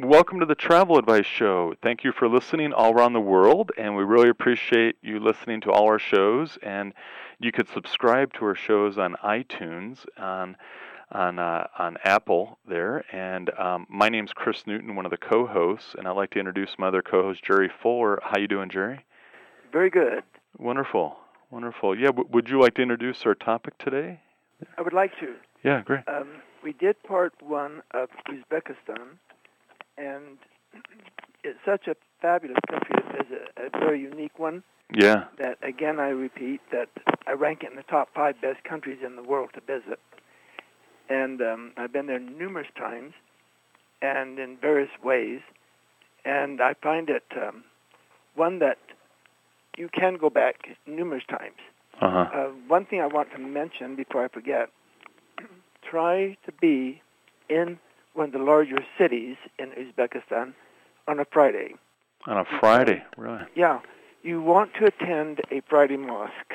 Welcome to the Travel Advice Show. Thank you for listening all around the world, and we really appreciate you listening to all our shows. And you could subscribe to our shows on iTunes, on on uh, on Apple there. And um, my name's Chris Newton, one of the co-hosts, and I'd like to introduce my other co-host, Jerry Fuller. How you doing, Jerry? Very good. Wonderful, wonderful. Yeah, w- would you like to introduce our topic today? I would like to. Yeah, great. Um, we did part one of Uzbekistan, and it's such a fabulous country. It's a, a very unique one. Yeah. That again, I repeat that I rank it in the top five best countries in the world to visit, and um, I've been there numerous times, and in various ways, and I find it um, one that you can go back numerous times. Uh-huh. Uh, one thing I want to mention before I forget, try to be in one of the larger cities in Uzbekistan on a Friday. On a Friday, really? Yeah, you want to attend a Friday mosque.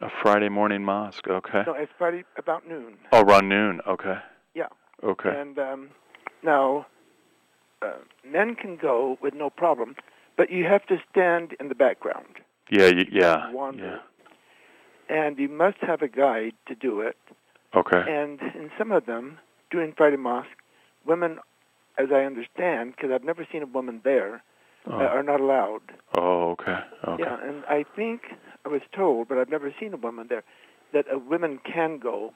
A Friday morning mosque, okay. No, it's Friday about noon. Oh, around noon, okay. Yeah. Okay. And um, now, uh, men can go with no problem, but you have to stand in the background. Yeah, yeah. Wander. Yeah. And you must have a guide to do it. Okay. And in some of them, doing Friday Mosque, women, as I understand, because I've never seen a woman there, oh. uh, are not allowed. oh, okay. Okay. Yeah, and I think I was told, but I've never seen a woman there, that a women can go,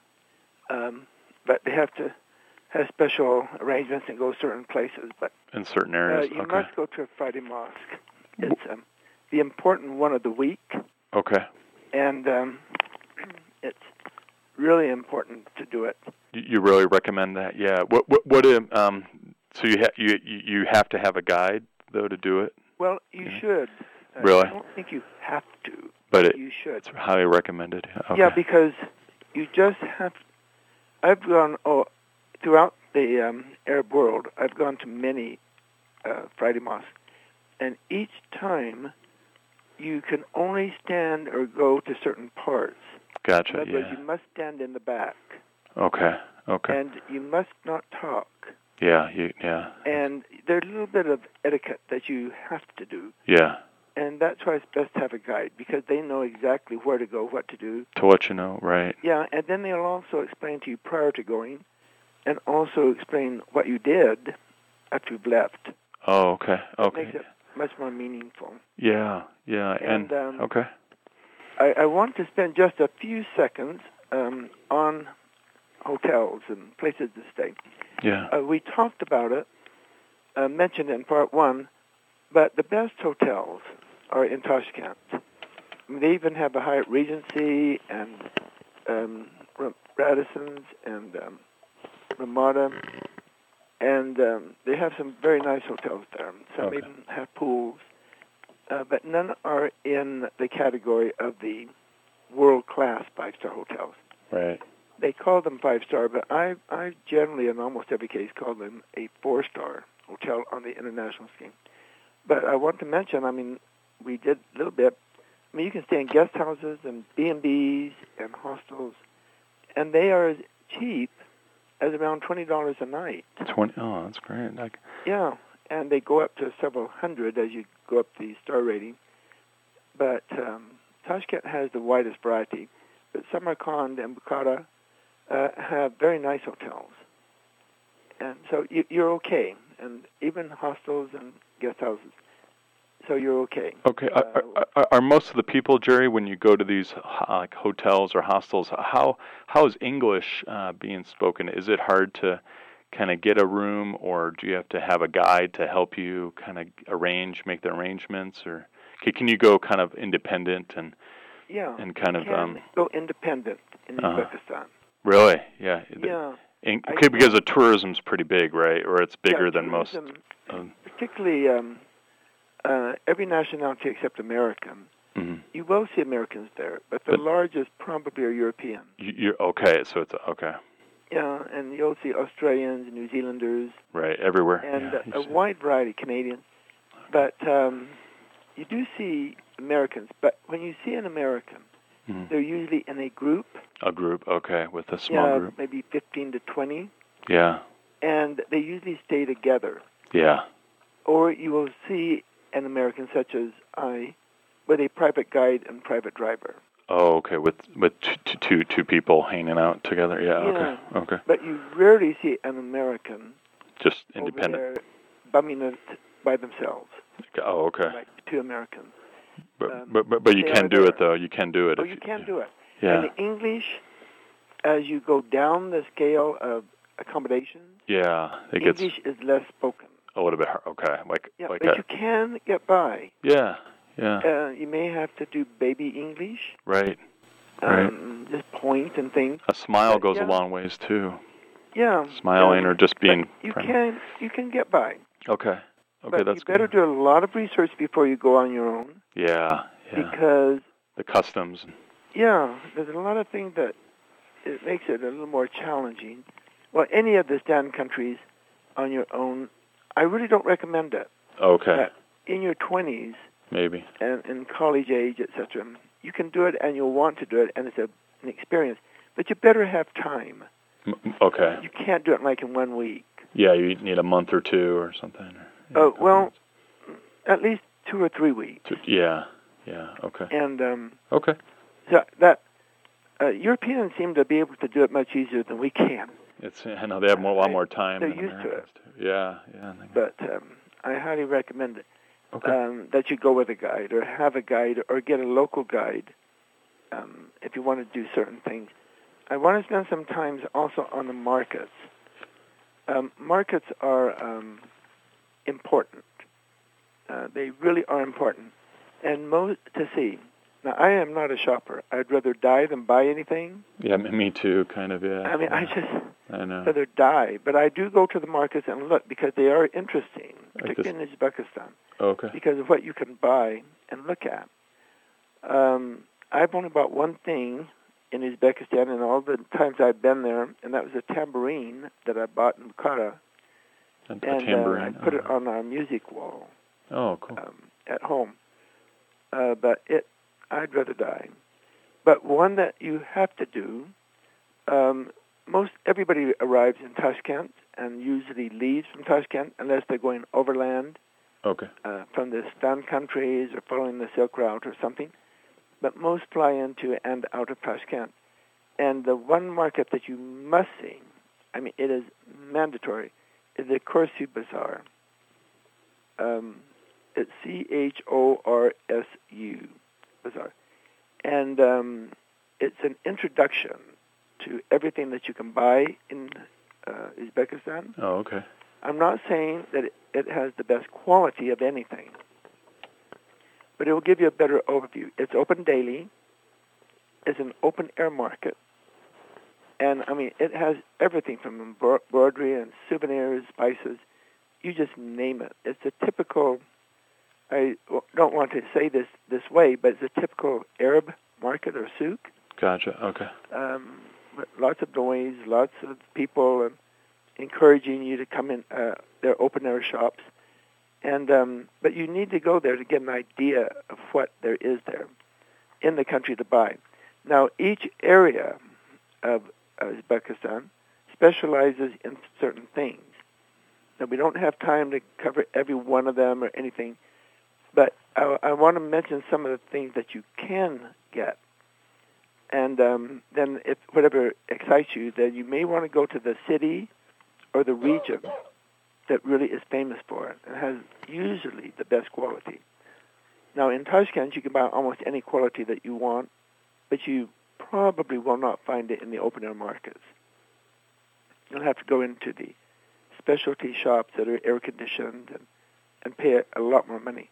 um, but they have to have special arrangements and go certain places. But In certain uh, areas. you okay. must go to a Friday Mosque. It's um, the important one of the week, Okay. and um, it's really important to do it. You, really recommend that? Yeah. What what what um, so you ha- you you have to have a guide though to do it, Well, you Yeah. should. Uh, Really? I don't think you have to. but it, you should. it's highly recommended. Yeah. Okay. Yeah, because you just have. I've gone oh, throughout the um, Arab world. I've gone to many uh, Friday mosques, and each time you can only stand or go to certain parts. In gotcha. other words, Yeah. you must stand in the back, Okay. Okay. and you must not talk. yeah. You, yeah. And there's a little bit of etiquette that you have to do. Yeah. And that's why it's best to have a guide because they know exactly where to go, what to do. To let you know, right? Yeah, and then they'll also explain to you prior to going and also explain what you did after you've left. Oh, okay. It Okay. makes it much more meaningful. Yeah. Yeah. And, um, okay. I, I want to spend just a few seconds um, on hotels and places to stay. Yeah. Uh, we talked about it, uh, mentioned it in part one, but the best hotels are in Tashkent. They even have a Hyatt Regency and um, Ra- Radisson's and um, Ramada, and um, they have some very nice hotels there. Some Okay. even have pools, uh, but none are in the category of the world-class five-star hotels Right. they call them five star, but I I generally in almost every case call them a four star hotel on the international scheme. But I want to mention, I mean, we did a little bit. I mean, you can stay in guest houses and B and B's and hostels, and they are as cheap as around twenty dollars a night. Twenty. Oh, that's great. Like, Yeah, and they go up to several hundred as you go up the star rating. But um, Tashkent has the widest variety. But Samarkand and Bukhara uh, have very nice hotels, and so you, you're okay. And even hostels and guest houses, so you're okay. okay. Uh, are, are, are most of the people, Jerry, when you go to these uh, like hotels or hostels, how how is English uh, being spoken? Is it hard to kind of get a room, or do you have to have a guide to help you kind of arrange, make the arrangements, or can, can you go kind of independent and Yeah, and kind of can um go independent in uh-huh. Uzbekistan. really yeah Yeah, in, I okay, because the tourism's pretty big, right? Or it's bigger yeah, than most. Um, particularly um, uh, every nationality except American. mhm. You will see Americans there, but the But- largest probably are European. You, you're okay, so it's okay, Yeah, and you'll see Australians, New Zealanders, right? Everywhere. and yeah, a, a wide variety of Canadians. But um, you do see Americans. But when you see an American, Mhm. they're usually in a group. A group, okay, with a small yeah, group. maybe 15 to 20, Yeah. and they usually stay together. Yeah. Or you will see an American such as I with a private guide and private driver. Oh, okay. With with t- t- two two people hanging out together. Yeah. Yeah. Okay. Okay. But you rarely see an American Just independent. there bumming it by themselves, Oh, okay. like two Americans. But, um, but but but you can do it though. You can do it. Oh, if you can do it. Yeah. And English, as you go down the scale of accommodations, Yeah. It gets English is less spoken. a little bit hard. Okay. Like Yeah, like but you can get by. yeah. Yeah. Uh, you may have to do baby English, Right. Right. um, just point and things. A smile But, goes yeah. a long ways too. Yeah, Smiling um, or just but being. You friendly. can you can get by. Okay. Okay, but that's you better good. do a lot of research before you go on your own Yeah. Yeah. because the customs. yeah, there's a lot of things that it makes it a little more challenging. Well, any of the stand countries on your own, I really don't recommend it. Okay. In your 20s Maybe. and in college age, etc., you can do it and you'll want to do it, and it's a, an experience. But you better have time. M- m- okay. You can't do it like in one week. Yeah, you need a month or two or something. Or, yeah, Oh a well, months. at least two or three weeks. Two- yeah. Yeah. Okay. And um, Okay. so that uh, Europeans seem to be able to do it much easier than we can. It's I know they have more, a lot more time. They're than used to it. do. Yeah. Yeah. But um, I highly recommend it. Okay. um, that you go with a guide or have a guide or get a local guide um, if you want to do certain things. I want to spend some time also on the markets. Um, markets are um, important. Uh, they really are important. And most to see. Now, I am not a shopper. I'd rather die than buy anything. yeah. me- too. Kind of. Yeah. I mean, I just I know. rather die. But I do go to the markets and look because they are interesting, Like particularly in Uzbekistan Okay. because of what you can buy and look at. Um, I've only bought one thing in Uzbekistan in all the times I've been there, and that was a tambourine that I bought in Bukhara, A, and uh, I put it oh. on our music wall Oh, cool. um, at home. Uh, but it, I'd rather die. But one that you have to do. Um, most everybody arrives in Tashkent and usually leaves from Tashkent unless they're going overland Okay. uh, from the Stan countries or following the Silk Route or something, but most fly into and out of Tashkent. And the one market that you must see, I mean, it is mandatory, is the Chorsu Bazaar. Um, it's C-H-O-R-S-U, Bazaar. And um, it's an introduction to everything that you can buy in uh, Uzbekistan. Oh, okay. I'm not saying that it, it has the best quality of anything, but it will give you a better overview. It's open daily. It's an open air market, and I mean it has everything from embroidery and souvenirs, spices. You just name it. It's a typical. I don't want to say this this way, but it's a typical Arab market or souk. Gotcha. Okay. Um, lots of noise, lots of people. Encouraging you to come in uh, their open air shops. And um, but you need to go there to get an idea of what there is there in the country to buy. Now each area of Uzbekistan specializes in certain things. Now we don't have time to cover every one of them or anything, but I, I want to mention some of the things that you can get. And um, then, if whatever excites you, then you may want to go to the city or the region that really is famous for it and has usually the best quality. Now, in Tashkent, you can buy almost any quality that you want, but you probably will not find it in the open air markets. You'll have to go into the specialty shops that are air conditioned and, and pay a lot more money.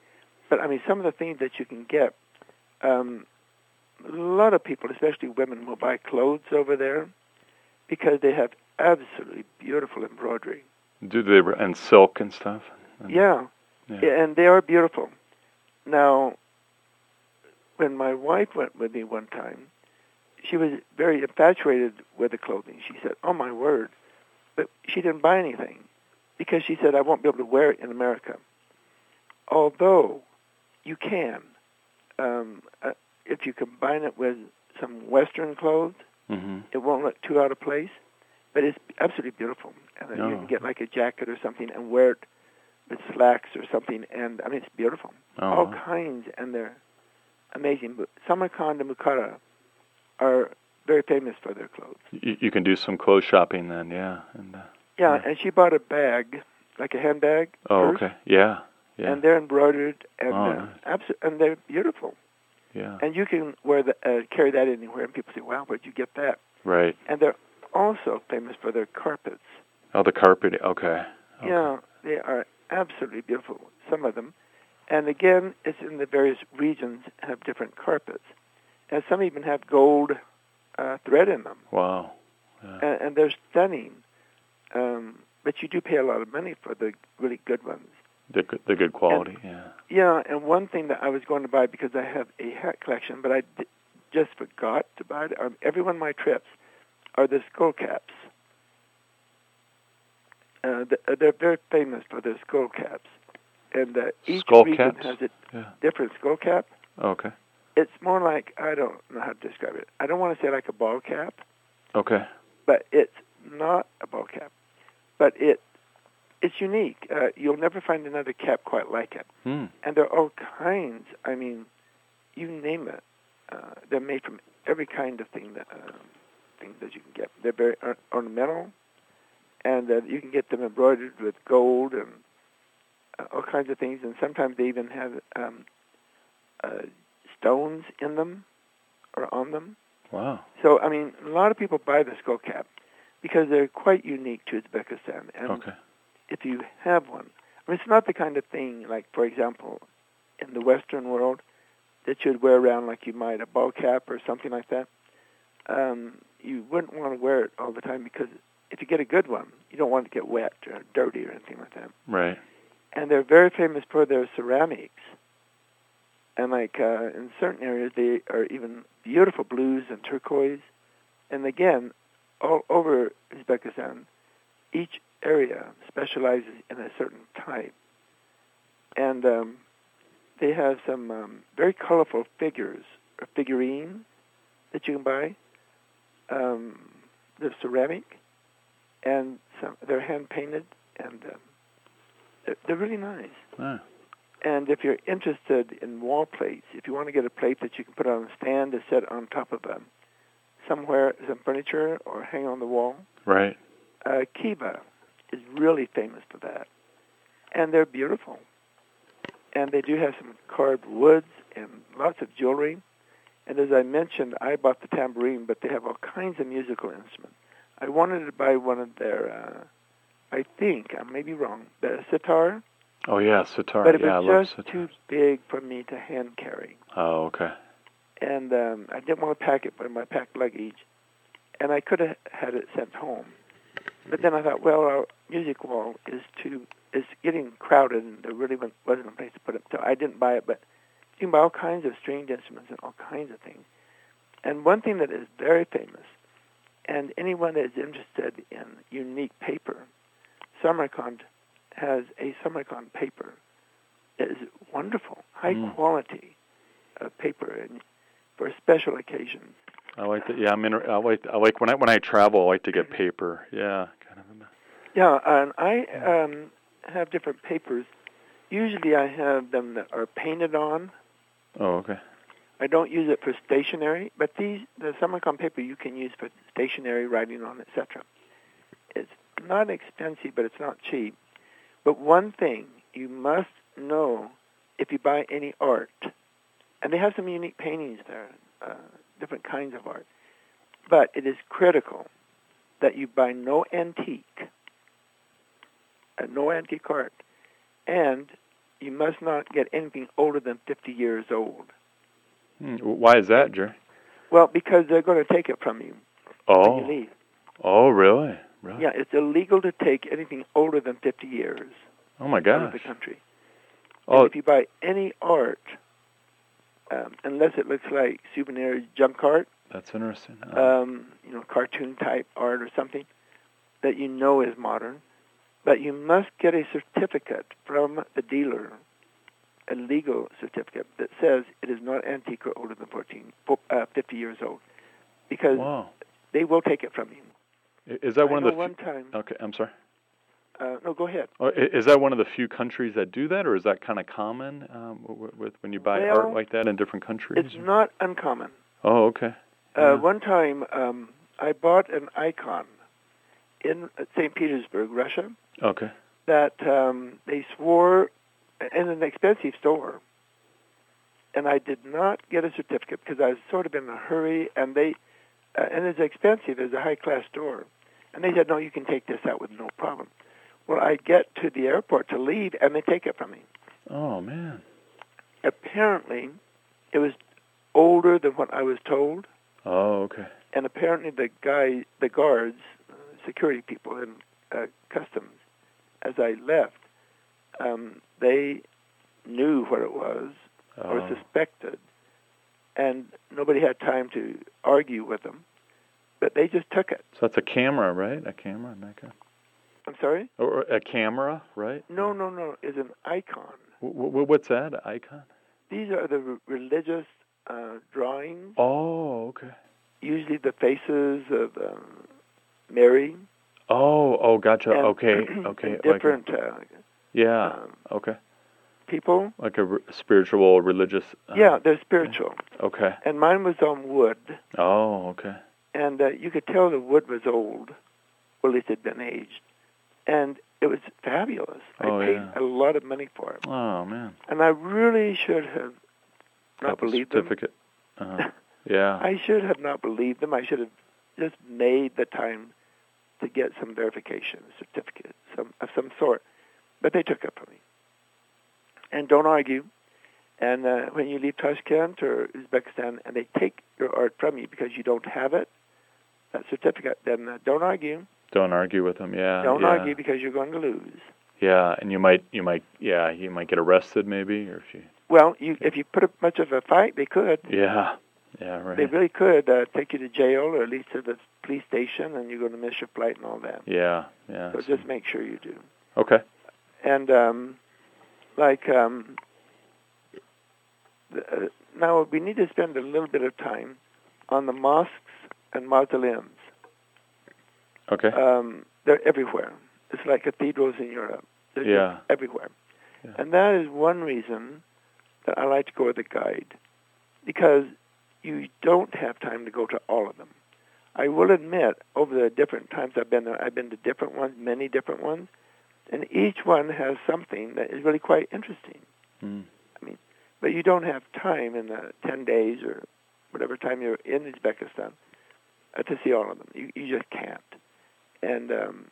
But I mean, some of the things that you can get, um, a lot of people, especially women, will buy clothes over there because they have absolutely beautiful embroidery. Do they and silk and stuff? And- Yeah, Yeah. and they are beautiful. Now, when my wife went with me one time, she was very infatuated with the clothing. She said, "Oh my word!" But she didn't buy anything because she said, "I won't be able to wear it in America." Although you can, um, uh, if you combine it with some Western clothes, Mhm. it won't look too out of place. But it's absolutely beautiful, and then you Oh. can get like a jacket or something and wear it with slacks or something, and I mean it's beautiful. Oh, All kinds, and they're amazing. But Samarkand and Bukhara are very famous for their clothes. you, you can do some clothes shopping then, yeah. And uh, Yeah, Yeah. and she bought a bag, like a handbag, oh, okay, yeah, yeah, and they're embroidered and Oh, uh, nice. abso- and they're beautiful. yeah. And you can wear the, uh, carry that anywhere, and people say, "Wow, where'd you get that?" Right. And they're also famous for their carpets. Oh, the carpet. Okay. okay. Yeah, they are absolutely beautiful. Some of them, and again, it's in the various regions have different carpets, and some even have gold uh, thread in them, Wow. Yeah. and, and they're stunning. Um, but you do pay a lot of money for the really good ones. The good- the good quality. yeah. Yeah, and one thing that I was going to buy because I have a hat collection, but I d- just forgot to buy it. On every one of my trips are the skull caps. Uh, uh, they're very famous for their skull caps, and uh, each Skull region caps? has a Yeah. different skull cap. Okay. It's more like I don't know how to describe it. I don't want to say like a ball cap, Okay. but it's not a ball cap. But it it's unique. Uh, you'll never find another cap quite like it. Hmm. and there are all kinds. I mean, you name it. Uh, they're made from every kind of thing that um, things that you can get. They're very or- ornamental, and uh, you can get them embroidered with gold and uh, all kinds of things. And sometimes they even have um, uh, stones in them or on them. Wow. So I mean, a lot of people buy the skull cap because they're quite unique to Uzbekistan. And Okay. If you have one. I mean, it's not the kind of thing like, for example, in the Western world that you'd wear around like you might a ball cap or something like that. Um, you wouldn't want to wear it all the time because if you get a good one, you don't want it to get wet or dirty or anything like that. Right. And they're very famous for their ceramics. And like uh, in certain areas, they are even beautiful blues and turquoise. And again, all over Uzbekistan, each area specializes in a certain type. And um, they have some um, very colorful figures or figurines that you can buy. Um, they're ceramic, and some, they're hand painted, and um, they're, they're really nice. And if you're interested in wall plates, if you want to get a plate that you can put on a stand to set on top of um, somewhere, some furniture, or hang on the wall, Right. uh, Khiva is really famous for that. And they're beautiful. And they do have some carved woods and lots of jewelry. And as I mentioned, I bought the tambourine, but they have all kinds of musical instruments. I wanted to buy one of their, uh, I think, I may be wrong, the sitar, Oh yeah, sitar. but it yeah, was just too big for me to hand carry. Oh, okay. And um, I didn't want to pack it in my packed luggage. And I could have had it sent home. But then I thought, well, our music wall is too is getting crowded, and there really wasn't a place to put it. So I didn't buy it. But you can buy all kinds of stringed instruments and all kinds of things. And one thing that is very famous, and anyone that is interested in unique paper, Samarkand has a Samarkand paper that is wonderful, high Mm. quality uh, paper, and for special occasions. I like that. Yeah, I'm in. I like. I like when I when I travel. I like to get paper. Yeah, kind of. in the- Yeah, and I um, have different papers. Usually, I have them that are painted on. Oh, okay. I don't use it for stationery, but these the Samarkand paper you can use for stationery, writing on, etc. It's not expensive, but it's not cheap. But one thing you must know if you buy any art, and they have some unique paintings there, uh, different kinds of art, but it is critical that you buy no antique, no antique art, and you must not get anything older than 50 years old. Hmm, Why is that, Jerry? Well, because they're going to take it from you Oh. when you leave. Oh, really? Really? Yeah, it's illegal to take anything older than 50 years Oh my gosh. out of the country. Oh, And if you buy any art, um, unless it looks like souvenir junk art, that's interesting. Oh. um, you know, cartoon type art or something that you know is modern, but you must get a certificate from the dealer, a legal certificate that says it is not antique or older than 14, uh, 50 years old, because wow. they will take it from you. Is that I one of the? one time Okay, I'm sorry. Uh, no, go ahead. Oh, Is that one of the few countries that do that, or is that kind of common um, w- with when you buy Well, art like that in different countries? It's not uncommon. Oh, okay. Uh, Yeah. One time, um, I bought an icon in St. Petersburg, Russia, Okay. that um, they swore in an expensive store, and I did not get a certificate because I was sort of in a hurry, and they uh, and it's expensive. It's a high class store, and they said, "No, you can take this out with no problem." Well, I get to the airport to leave, and they take it from me. Oh man. Apparently, it was older than what I was told. Oh, okay. and apparently the guy, the guards, security people in uh, customs, as I left, um, they knew what it was or Oh. suspected, and nobody had time to argue with them, but they just took it. So that's a camera, right? A camera, Nikon. I'm sorry? Or a camera, right? No, no, no. Is an icon. W- w- what's that? An icon? These are the r- religious uh, drawings, Oh, okay. usually the faces of um, Mary. Oh, oh, gotcha. and- okay, okay. and like a- different uh, yeah. um, Okay. people. Like a r- spiritual, religious. Uh, yeah, they're spiritual. Okay. And mine was on wood, Oh, okay. and uh, you could tell the wood was old, or at least it had been aged, and it was fabulous. Oh, I paid yeah. a lot of money for it, Oh man. and I really should have not Got the believed them. certificate. Uh, yeah. I should have not believed them. I should have just made the time to get some verification, a certificate, some of some sort. But they took it from me. And don't argue. And uh, when you leave Tashkent or Uzbekistan and they take your art from you because you don't have it, that certificate, then uh, don't argue. Don't argue with them. Yeah. don't yeah. argue because you're going to lose. Yeah, and you might, you might, yeah, you might get arrested maybe, or if you. Well, you, if you put up much of a fight, they could. Yeah. Yeah. Right. They really could uh, take you to jail or at least to the police station, and you're going to miss your flight and all that. yeah. Yeah. So just make sure you do. okay. And um, like um, the, uh, now, we need to spend a little bit of time on the mosques and mausoleums. Okay. Um, they're everywhere. It's like cathedrals in Europe. They're just Yeah. everywhere. Yeah. And that is one reason that I like to go with a guide, because you don't have time to go to all of them. I will admit, over the different times I've been there, I've been to different ones, many different ones, and each one has something that is really quite interesting. Mm. But you don't have time in the 10 days or whatever time you're in Uzbekistan uh, to see all of them. You, you just can't. And, um,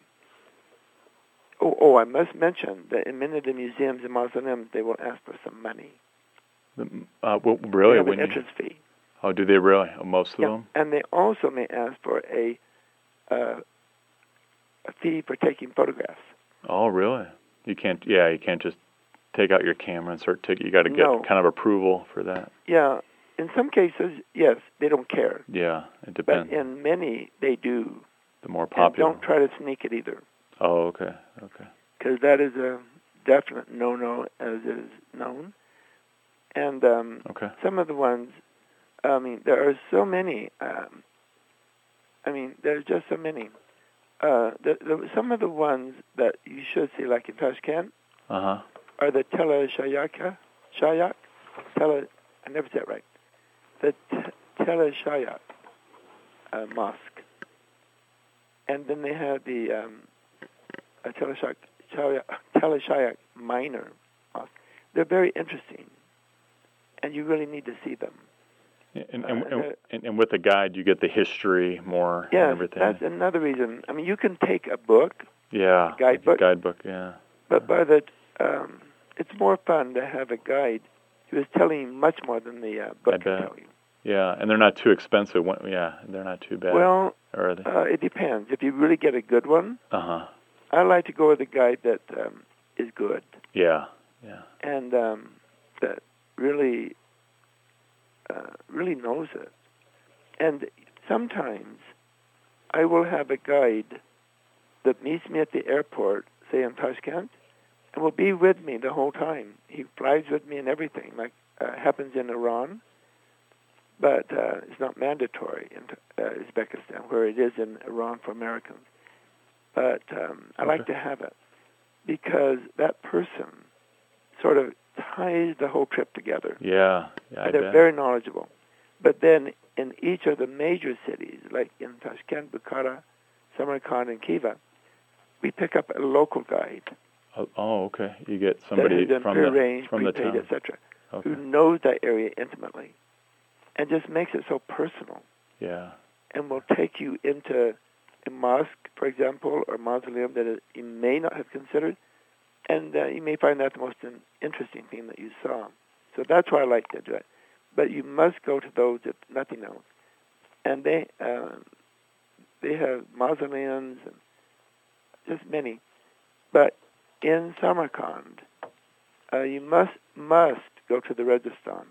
oh, oh, I must mention that in many of the museums and mausoleums, they will ask for some money. Uh, well, They really? have an you, entrance fee. Oh, do they really? Oh, most of Yeah. them? And they also may ask for a, uh, a fee for taking photographs. Oh, really? You can't. Yeah, you can't just take out your camera and start taking. You got to get No. kind of approval for that. Yeah, in some cases, yes, they don't care. Yeah, it depends. But in many, they do. the more popular. And don't try to sneak it either. Oh, okay. Okay. because that is a definite no-no as is known. And um, Okay. some of the ones, I mean, there are so many. Um, I mean, there's just so many. Uh, the, the, some of the ones that you should see, like in Tashkent, Uh huh. are the Tele Shayaka, Shayak, Tele, I never said it right, the T- Tele Shayak uh, mosque. And then they have the um, uh, Tele Shayak, Shayak, Tele Shayak minor mosque. They're very interesting, and you really need to see them. And Uh, and, and and, and and with the guide, you get the history more everything. that's another reason. I mean, you can take a book, yeah. a guidebook. Guidebook. Yeah. but by the um, it's more fun to have a guide who is telling you much more than the uh, book can tell you. Yeah, and they're not too expensive. Yeah, they're not too bad. Well, or are they? uh, it depends. If you really get a good one, Uh huh. I like to go with a guide that um, is good Yeah. Yeah. and um, that really, uh, really knows it. And sometimes I will have a guide that meets me at the airport, say in Tashkent, and will be with me the whole time. He flies with me and everything, like uh, happens in Iran, but uh, it's not mandatory in uh, Uzbekistan, where it is in Iran for Americans. But um, I like to have it. because that person sort of ties the whole trip together. Yeah, yeah, they're bet. very knowledgeable. But then in each of the major cities, like in Tashkent, Bukhara, Samarkand, and Khiva, we pick up a local guide oh, oh, okay. You get somebody from the from the town. etc., Okay. who knows that area intimately, and just makes it so personal, Yeah. and will take you into a mosque, for example, or mausoleum that you may not have considered, and uh, you may find that the most in- interesting thing that you saw. So that's why I like to do it. But you must go to those if nothing else, and they um, they have mausoleums and just many. But in Samarkand, uh, you must must go to the Registan,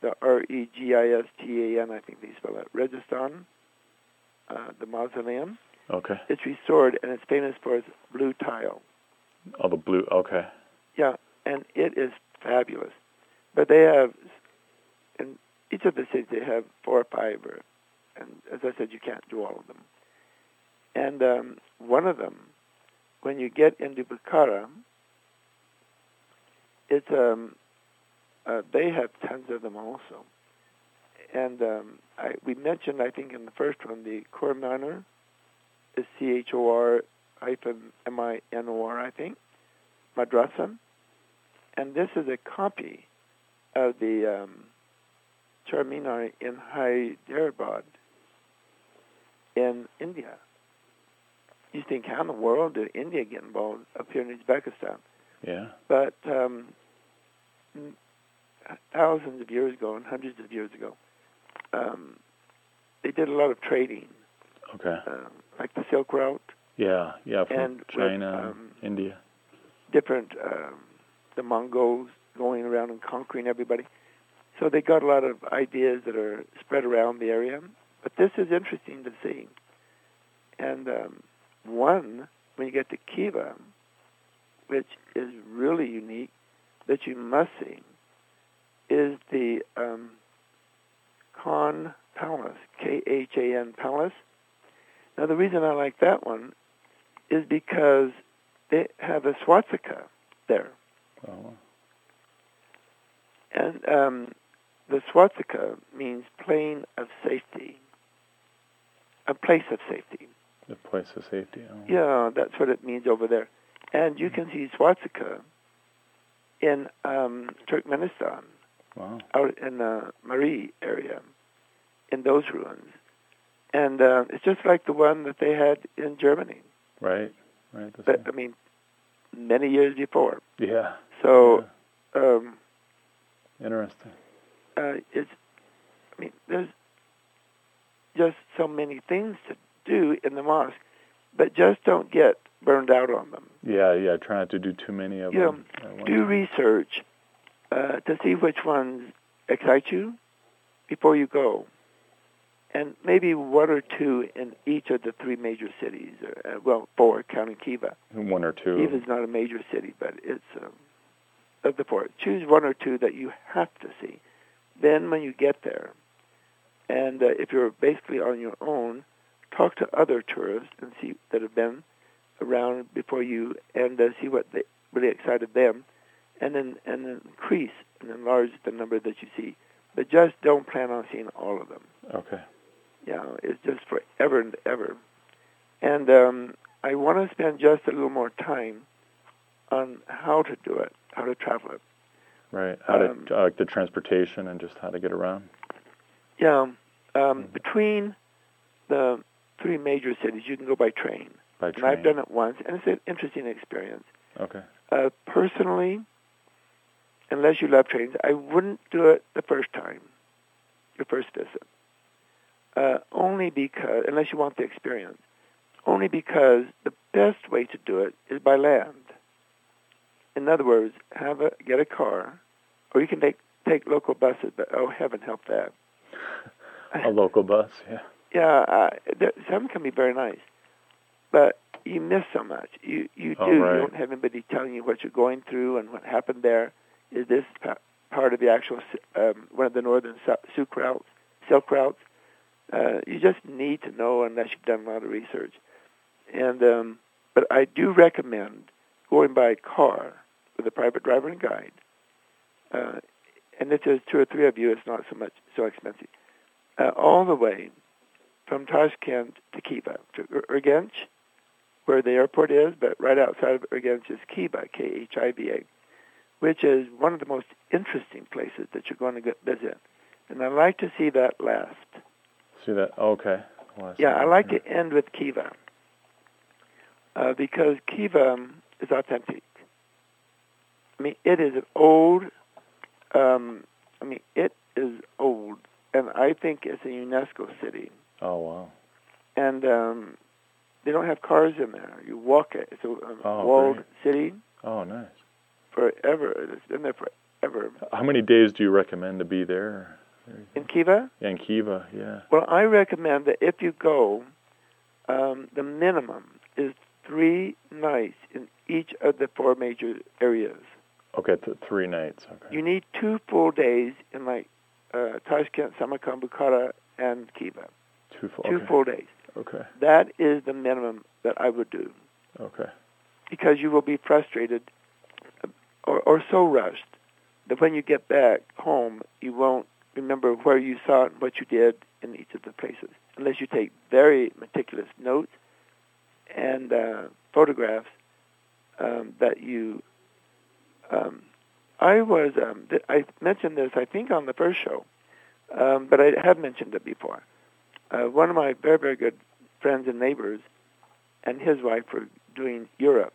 the R E G I S T A N, I think they spell it. Registan, uh, the mausoleum. Okay. It's restored and it's famous for its blue tile. Oh, the blue. Okay. Yeah, and it is fabulous. But they have, in each of the cities, they have four or five, or, and as I said, you can't do all of them. And um, one of them, when you get into Bukhara, it's um, uh, they have tons of them also. And um, I, we mentioned, I think, in the first one, the Chor Minor is C H O R hyphen M I N O R, I think, madrasa. And this is a copy of the um, Charminar in Hyderabad in India. You think, how in the world did India get involved up here in Uzbekistan? Yeah. But um, thousands of years ago and hundreds of years ago, um, they did a lot of trading, Okay. um, like the Silk Route, Yeah. Yeah. From and China, and um, India. different um, the Mongols going around and conquering everybody. So they got a lot of ideas that are spread around the area. But this is interesting to see. And um, one, when you get to Khiva, which is really unique, that you must see, is the um, Khan Palace, K-H-A-N Palace. Now the reason I like that one is because they have a swastika there. Oh. And um, the swastika means plane of safety, a place of safety. The place of safety. Oh. Yeah, that's what it means over there. And you can see swastika in um, Turkmenistan, Wow. out in the Mari area, in those ruins. And uh, it's just like the one that they had in Germany, Right. Right. but. I mean, many years before. yeah. So um. Interesting. uh, it's, I mean, there's just so many things to do in the mosque, but just don't get burned out on them. Yeah. Yeah. Try not to do too many of Yeah, them. one Do time. research uh, to see which ones excite you before you go, and maybe one or two in each of the three major cities. Or, uh, well, four, counting Khiva. One or two. Khiva's not a major city, but it's um, of the four. Choose one or two that you have to see. Then, when you get there, and uh, if you're basically on your own, talk to other tourists and see that have been around before you, and uh, see what they, really excited them, and then and then increase and enlarge the number that you see. But just don't plan on seeing all of them. Okay. Know, it's just forever and ever. And um, I want to spend just a little more time on how to do it, how to travel it. Right. How Um, to uh, the transportation and just how to get around. Yeah, um, Mhm. between the three major cities, you can go by train. By And. I've done it once, and it's an interesting experience. Okay. Uh, personally, unless you love trains, I wouldn't do it the first time, your first visit. Uh, only because, unless you want the experience, only because the best way to do it is by land. In other words, have a get a car, or you can take take local buses. But oh, heaven help that. A local bus. Yeah. Yeah, uh, there, some can be very nice, but you miss so much. You you do. Oh, You don't have anybody telling you what you're going through and what happened there. Is this pa- part of the actual s- um, one of the northern silk routes? Silk routes. Uh, you just need to know unless you've done a lot of research. And um, but I do recommend going by car with a private driver and guide, uh, and if there's two or three of you, it's not so much so expensive. Uh, all the way from Tashkent to Khiva to Urgench, where the airport is, but right outside of Urgench is Khiva, K-H-I-V-A, which is one of the most interesting places that you're going to visit. And I like to see that last. See that? Okay. Well, yeah, I like to end with Khiva uh, because Khiva is authentic. I mean, it is an old. Um, I mean, it is old, and I think it's a UNESCO city. Oh wow! And um, they don't have cars in there. You walk it. It's a um, oh, walled great. city. Oh, nice. Forever. It's been there forever. How many days do you recommend to be there? In Khiva? Yeah, in Khiva, yeah. Well, I recommend that if you go, um, the minimum is three nights in each of the four major areas. Okay, th- three nights. Okay. You need two full days in like uh, Tashkent, Samarkand, Bukhara, and Khiva. Two full. Two okay. full days. Okay. That is the minimum that I would do. Okay. Because you will be frustrated or, or so rushed that when you get back home, you won't remember where you saw it and what you did in each of the places, unless you take very meticulous notes and uh, photographs um, that you. Um, I was. Um, th- I mentioned this, I think, on the first show, um, but I have mentioned it before. Uh, one of my very, very good friends and neighbors, and his wife were doing Europe,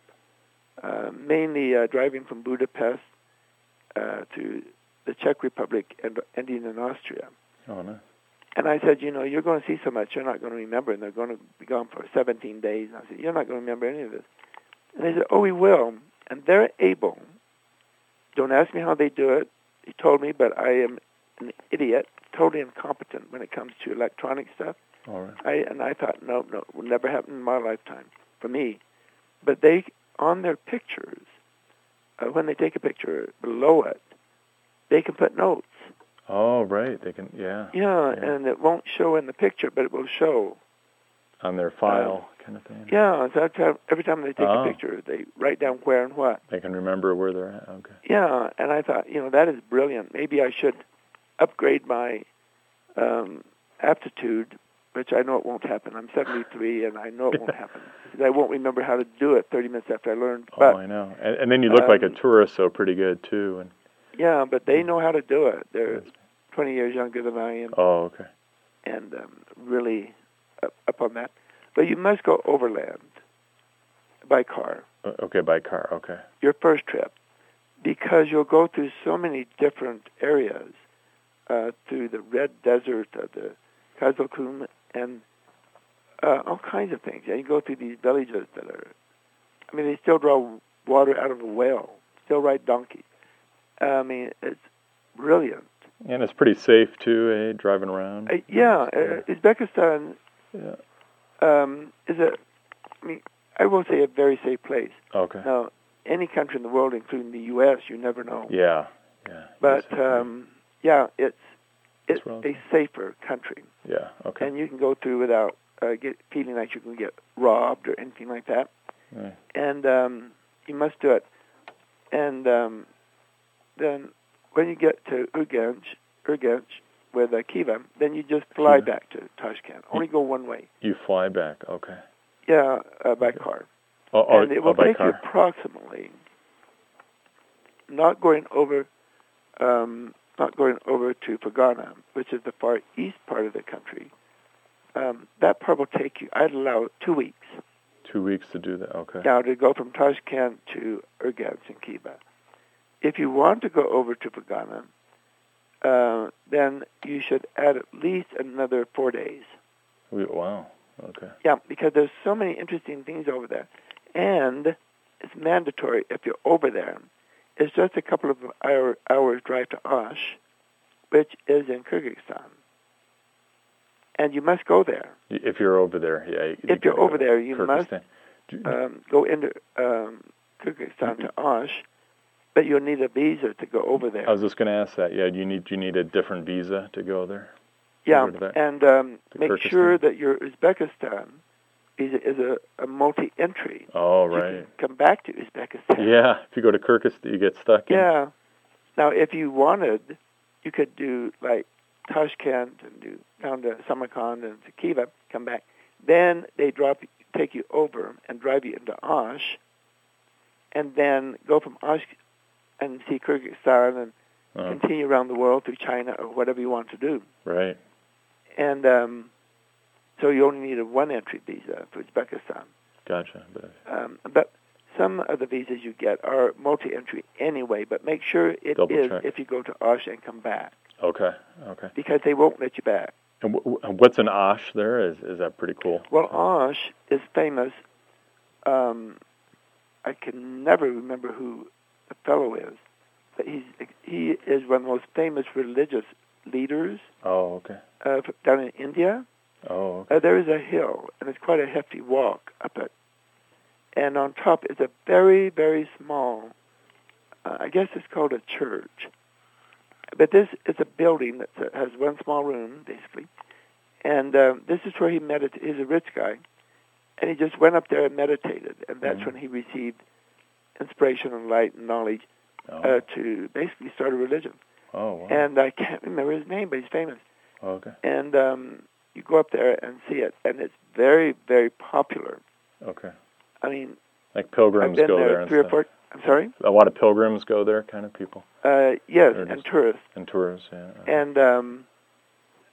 uh, mainly uh, driving from Budapest uh, to the Czech Republic and ending in Austria. Oh, nice. And I said, you know, you're going to see so much, you're not going to remember, and they're going to be gone for 17 days. And I said, you're not going to remember any of this. And they said, oh, we will. And they're able. Don't ask me how they do it. He told me, but I am an idiot, totally incompetent when it comes to electronic stuff. All right. I and I thought, no, no, it will never happen in my lifetime for me. But they, on their pictures, uh, when they take a picture below it, they can put notes. Oh, right. They can, yeah. Yeah, Yeah. and it won't show in the picture, but it will show. On their file, kind of thing. Yeah, so every time, every time they take Oh. a picture, they write down where and what. They can remember where they're at. Okay. Yeah, and I thought, you know, that is brilliant. Maybe I should upgrade my um, aptitude, which I know it won't happen. I'm 73, and I know it won't happen. I won't remember how to do it 30 minutes after I learned. oh, I know. And, and then you look like a um, tourist, so pretty good too. And yeah, but they know how to do it. They're 20 years younger than I am, oh, okay. and um, really up, up on that. But you must go overland by car. Uh, Okay, by car. Okay. your first trip because you'll go through so many different areas uh, through the red desert of the Kyzylkum and uh, all kinds of things. And you go through these villages that are, I mean, they still draw water out of a well, still ride donkeys. I mean, it's brilliant. And it's pretty safe too, eh? Driving around. Uh, yeah, uh, Uzbekistan Yeah. um, is a, I mean, I won't say a very safe place. Okay. Now, any country in the world, including the U.S., you never know. Yeah. Yeah. But um, yeah, it's it's a safer country, yeah. Okay. and you can go through without uh, get feeling like you can get robbed or anything like that. Right. And um, you must do it. And um, then when you get to Urgench, Urgench with uh, Khiva, then you just fly Khiva. back to Tashkent. Only go one way. You fly back. Okay. Yeah, uh, by car. Oh, oh, and it oh, will by take you approximately, not going over, um, not going over to Fergana, which is the far east part of the country. Um, that part will take you. I'd allow two weeks Two weeks to do that. Okay. now to go from Tashkent to Urgench and Khiva. If you want to go over to Fergana, uh, then you should add at least another four days. Wow. Okay. Yeah, because there's so many interesting things over there. And it's mandatory if you're over there. It's just a couple of hour, hours drive to Osh, which is in Kyrgyzstan. And you must go there. If you're over there, yeah. you- If you you're over there, you must Kyrgyzstan. Do- um, go into um, Kyrgyzstan to Osh, but you'll need a visa to go over there. I was just going to ask that. Yeah. Do you need do you need a different visa to go there? yeah, over to that- and um, make Kyrgyzstan. sure that your Uzbekistan visa is a, a multi-entry. Oh, You right. can come back to Uzbekistan. Yeah, if you go to Kyrgyzstan, you get stuck. in- Yeah. Now, if you wanted, you could do like Tashkent and do down to Samarkand and to Khiva, come back. Then they drop, take you over and drive you into Osh, and then go from Osh and see Kyrgyzstan and Oh, continue around the world through China or whatever you want to do. right. And um, so you only need a one-entry visa for Uzbekistan. Gotcha. But, Um, but some of the visas you get are multi-entry anyway, but make sure it is Double check. if you go to Osh and come back, okay. Okay. because they won't let you back. And w- what's an Osh there? Is is that pretty cool? Well, Osh is famous. Um, I can never remember who fellow is, but he's he is one of the most famous religious leaders Oh, okay. uh, down in India. Oh, okay. Uh, there is a hill, and it's quite a hefty walk up it. And on top is a very, very small, uh, I guess it's called a church. But this is a building that uh, has one small room, basically. And um, this is where he meditated. He's a rich guy. And he just went up there and meditated. And that's Mhm. when he received inspiration and light and knowledge Oh, uh, to basically start a religion. oh wow. And I can't remember his name, but he's famous okay. and um, you go up there and see it, and it's very, very popular. Okay. I mean, Like pilgrims go there there and three or four. I'm sorry. A lot of pilgrims go there, kind of people, Uh, yes, and is. tourists. and tourists. Yeah. And um,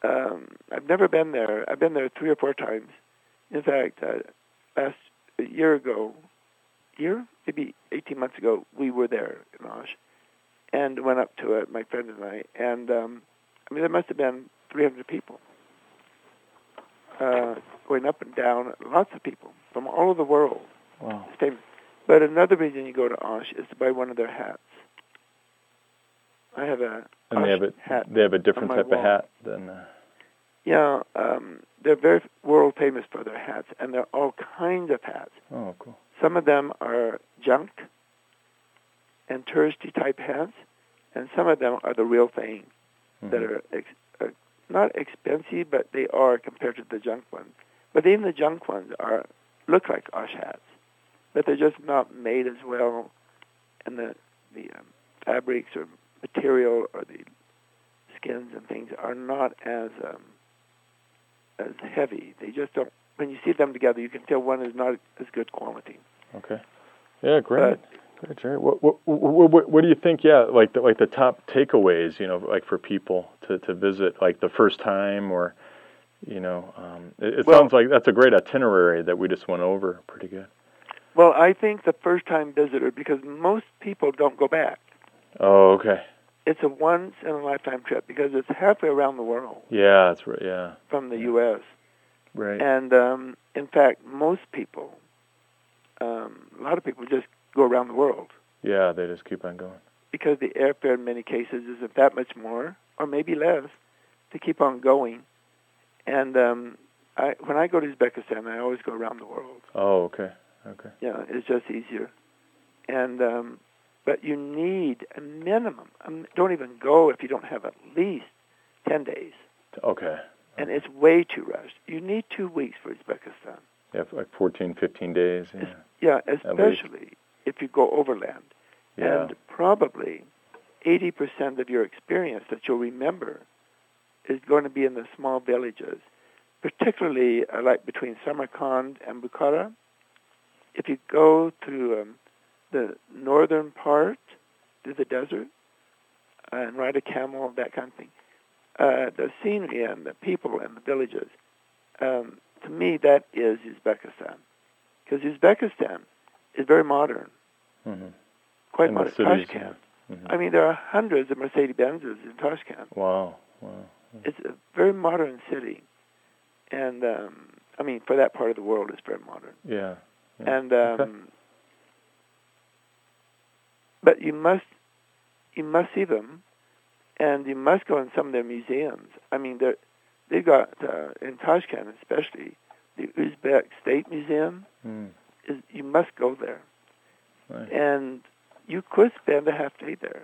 um, I've never been there. I've been there three or four times. In fact, uh, last a year ago, year maybe 18 months ago, we were there in Osh, and went up to it, my friend and I. And um, I mean, there must have been 300 people. Uh, going up and down, lots of people from all over the world. wow. But another reason you go to Osh is to buy one of their hats. I have a And they have a hat. they have a different type of hat than. Uh, Yeah, um, they're very world famous for their hats, and they're all kinds of hats. oh, cool. Some of them are junk and touristy type hats, and some of them are the real thing that Mhm. are ex- uh, not expensive, but they are compared to the junk ones. But even the junk ones are look like Osh hats, but they're just not made as well, and the the um, fabrics or material or the skins and things are not as um, as heavy. They just don't. When you see them together, you can tell one is not as good quality. Okay. Yeah, great. Great, Jerry. What, what what what what do you think? Yeah, like the, like the top takeaways, you know, like for people to to visit, like the first time, or you know, um, it, it Well- sounds like that's a great itinerary that we just went over. Pretty good. Well, I think the first time visitor, because most people don't go back. Oh, okay. It's a once in a lifetime trip because it's halfway around the world Yeah, that's right. Yeah, from the U.S. right. And um, in fact, most people, um, a lot of people just go around the world yeah, they just keep on going. because the airfare in many cases isn't that much more, or maybe less, to keep on going. And um, I, when I go to Uzbekistan, I always go around the world. Oh, okay. Okay. Yeah, it's just easier. And um, but you need a minimum. Um, don't even go if you don't have at least ten days, Okay. and it's way too rushed. You need two weeks for Uzbekistan. Yeah, like 14, 15 days. Yeah. Yeah, especially if you go overland. Yeah. And probably 80% of your experience that you'll remember is going to be in the small villages, particularly uh, like between Samarkand and Bukhara. If you go through um, the northern part, through the desert, uh, and ride a camel, that kind of thing, uh, the scenery and the people and the villages, um, to me, that is Uzbekistan. Because Uzbekistan is very modern, hmm quite the Tashkent. Mhm. I mean, there are hundreds of Mercedes Benzes in Tashkent. Wow. Wow. It's a very modern city, and um, I mean, for that part of the world, it's very modern. Yeah. yeah. And um, Okay. but you must you must see them, and you must go in some of their museums. I mean, they're, they've got uh, in Tashkent, especially the Uzbek State Museum. Mm. Is you must go there, Nice. and you could spend a half day there.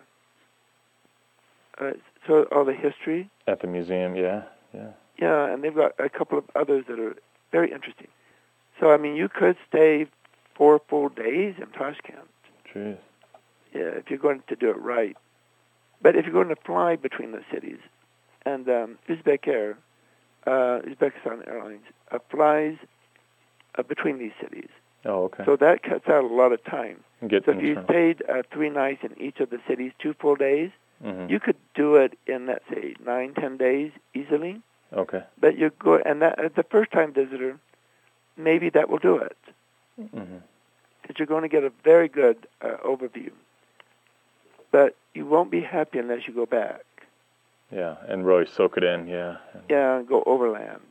Uh, so all the history, At the museum. Yeah. Yeah. yeah, and they've got a couple of others that are very interesting. So I mean, you could stay four full days in Tashkent. Jeez. Yeah, if you're going to do it right. But if you're going to fly between the cities, and um, Uzbek Air, uh, Uzbekistan Airlines, uh, flies uh, between these cities. Oh, okay. So that cuts out a lot of time. Get So if you stayed uh, three nights in each of the cities, two full days, hmm you could do it in let's say nine, ten days easily. Okay. But you go and that uh, the first time visitor, maybe that will do it Mm-hmm. because you're going to get a very good uh, overview. But you won't be happy unless you go back. Yeah, and really soak it in. Yeah. Yeah, and go overland.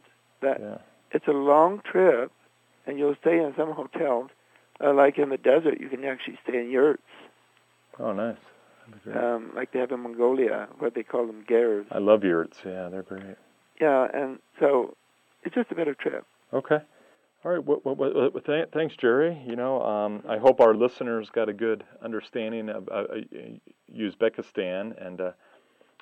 That Yeah. it's a long trip, and you'll stay in some hotels. Uh, like in the desert, you can actually stay in yurts, Oh, nice. That'd be great. um, like they have in Mongolia, where they call them gers. I love yurts. Yeah, they're great. Yeah, and so it's just a better trip. Okay. All right. Well, well, well, well, th- thanks, Jerry. You know, um, I hope our listeners got a good understanding of uh, uh, Uzbekistan, and uh,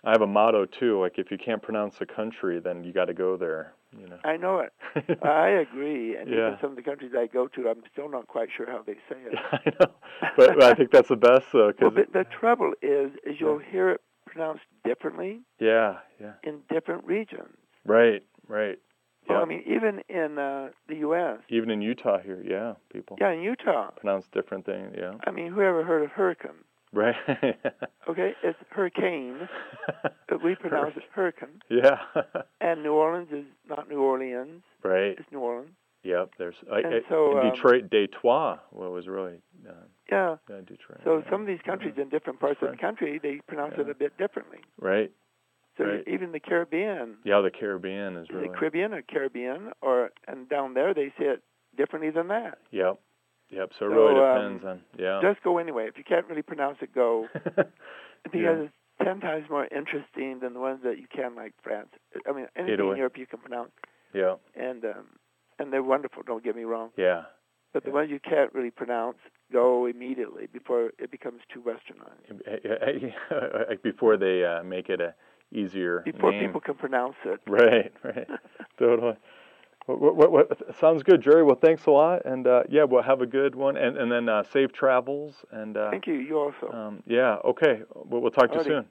I have a motto too. Like, if you can't pronounce a country, then you got to go there. You know. I know it. I agree. And Yeah. even some of the countries I go to, I'm still not quite sure how they say it. I know, but, but I think that's the best though, Well, because the, trouble is, is you'll hear it pronounced differently yeah, yeah, in different regions. right, right. Well, Yeah. I mean, even in uh, the U.S., Even in Utah here, yeah, people yeah, in Utah. pronounce different things. Yeah, I mean, whoever heard of hurricane? Right. Okay, it's hurricane, we pronounce it hurricane. yeah, And New Orleans is not New Orleans; right. it's New Orleans. Yep. There's I, And so, in um, Detroit, Detroit. What was really uh, Yeah. yeah, Detroit. So yeah. some of these countries in different parts of the country, they pronounce it a bit differently. right. So Right. even the Caribbean, Yeah, the Caribbean is really. it Caribbean or Caribbean, or and down there they say it differently than that. Yep. Yep. So it really um, depends on yeah. Just go anyway. If you can't really pronounce it, go because Yeah. it's ten times more interesting than the ones that you can, like France. I mean, anything Italy. in Europe you can pronounce, yeah. and um, and they're wonderful. Don't get me wrong. Yeah. But the Yeah. ones you can't really pronounce, go immediately before it becomes too westernized. Before they uh, make it a easier Before name. people can pronounce it. Right. Right. totally. What, what, what, sounds good, Jerry. Well, thanks a lot, and uh, yeah, well, have a good one, and and then uh, safe travels, and uh, Thank you. You also. um, yeah, okay. We'll, we'll talk to you soon.